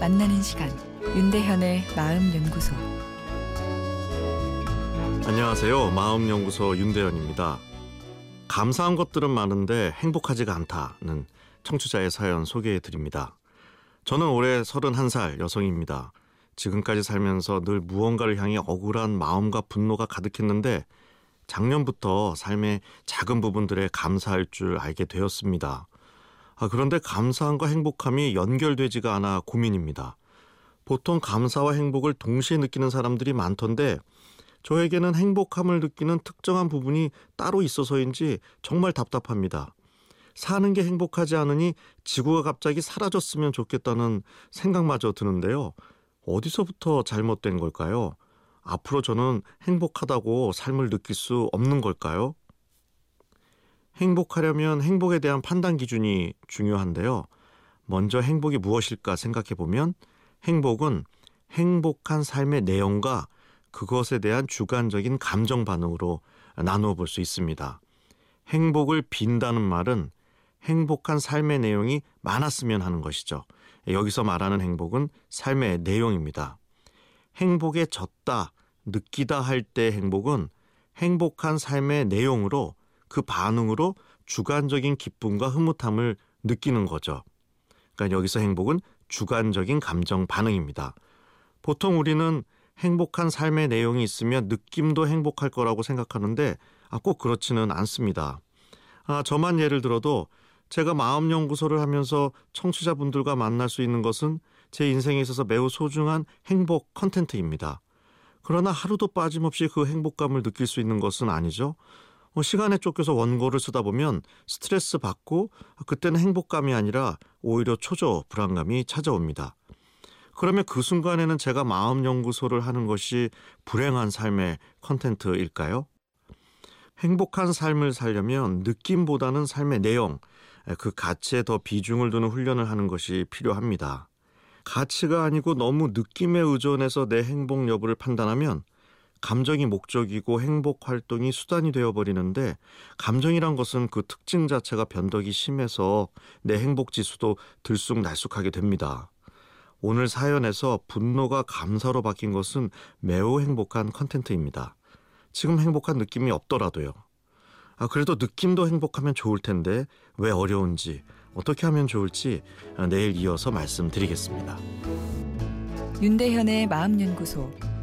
만나는 시간 윤대현의 마음 연구소 안녕하세요. 마음 연구소 윤대현입니다. 감사한 것들은 많은데 행복하지가 않다는 청취자의 사연 소개해 드립니다. 저는 올해 31살 여성입니다. 지금까지 살면서 늘 무언가를 향해 억울한 마음과 분노가 가득했는데 작년부터 삶의 작은 부분들에 감사할 줄 알게 되었습니다. 아, 그런데 감사함과 행복함이 연결되지가 않아 고민입니다. 보통 감사와 행복을 동시에 느끼는 사람들이 많던데 저에게는 행복함을 느끼는 특정한 부분이 따로 있어서인지 정말 답답합니다. 사는 게 행복하지 않으니 지구가 갑자기 사라졌으면 좋겠다는 생각마저 드는데요. 어디서부터 잘못된 걸까요? 앞으로 저는 행복하다고 삶을 느낄 수 없는 걸까요? 행복하려면 행복에 대한 판단 기준이 중요한데요. 먼저 행복이 무엇일까 생각해 보면 행복은 행복한 삶의 내용과 그것에 대한 주관적인 감정 반응으로 나누어 볼 수 있습니다. 행복을 빈다는 말은 행복한 삶의 내용이 많았으면 하는 것이죠. 여기서 말하는 행복은 삶의 내용입니다. 행복에 졌다, 느끼다 할 때 행복은 행복한 삶의 내용으로 그 반응으로 주관적인 기쁨과 흐뭇함을 느끼는 거죠. 그러니까 여기서 행복은 주관적인 감정 반응입니다. 보통 우리는 행복한 삶의 내용이 있으면 느낌도 행복할 거라고 생각하는데 아, 꼭 그렇지는 않습니다. 아, 저만 예를 들어도 제가 마음 연구소를 하면서 청취자분들과 만날 수 있는 것은 제 인생에 있어서 매우 소중한 행복 컨텐트입니다. 그러나 하루도 빠짐없이 그 행복감을 느낄 수 있는 것은 아니죠. 어, 시간에 쫓겨서 원고를 쓰다 보면 스트레스 받고 그때는 행복감이 아니라 오히려 초조 불안감이 찾아옵니다. 그러면 그 순간에는 제가 마음 연구소를 하는 것이 불행한 삶의 컨텐트일까요? 행복한 삶을 살려면 느낌보다는 삶의 내용, 그 가치에 더 비중을 두는 훈련을 하는 것이 필요합니다. 가치가 아니고 너무 느낌에 의존해서 내 행복 여부를 판단하면 감정이 목적이고 행복 활동이 수단이 되어버리는데 감정이란 것은 그 특징 자체가 변덕이 심해서 내 행복 지수도 들쑥날쑥하게 됩니다. 오늘 사연에서 분노가 감사로 바뀐 것은 매우 행복한 컨텐트입니다. 지금 행복한 느낌이 없더라도요. 아, 그래도 느낌도 행복하면 좋을 텐데 왜 어려운지 어떻게 하면 좋을지 내일 이어서 말씀드리겠습니다. 윤대현의 마음연구소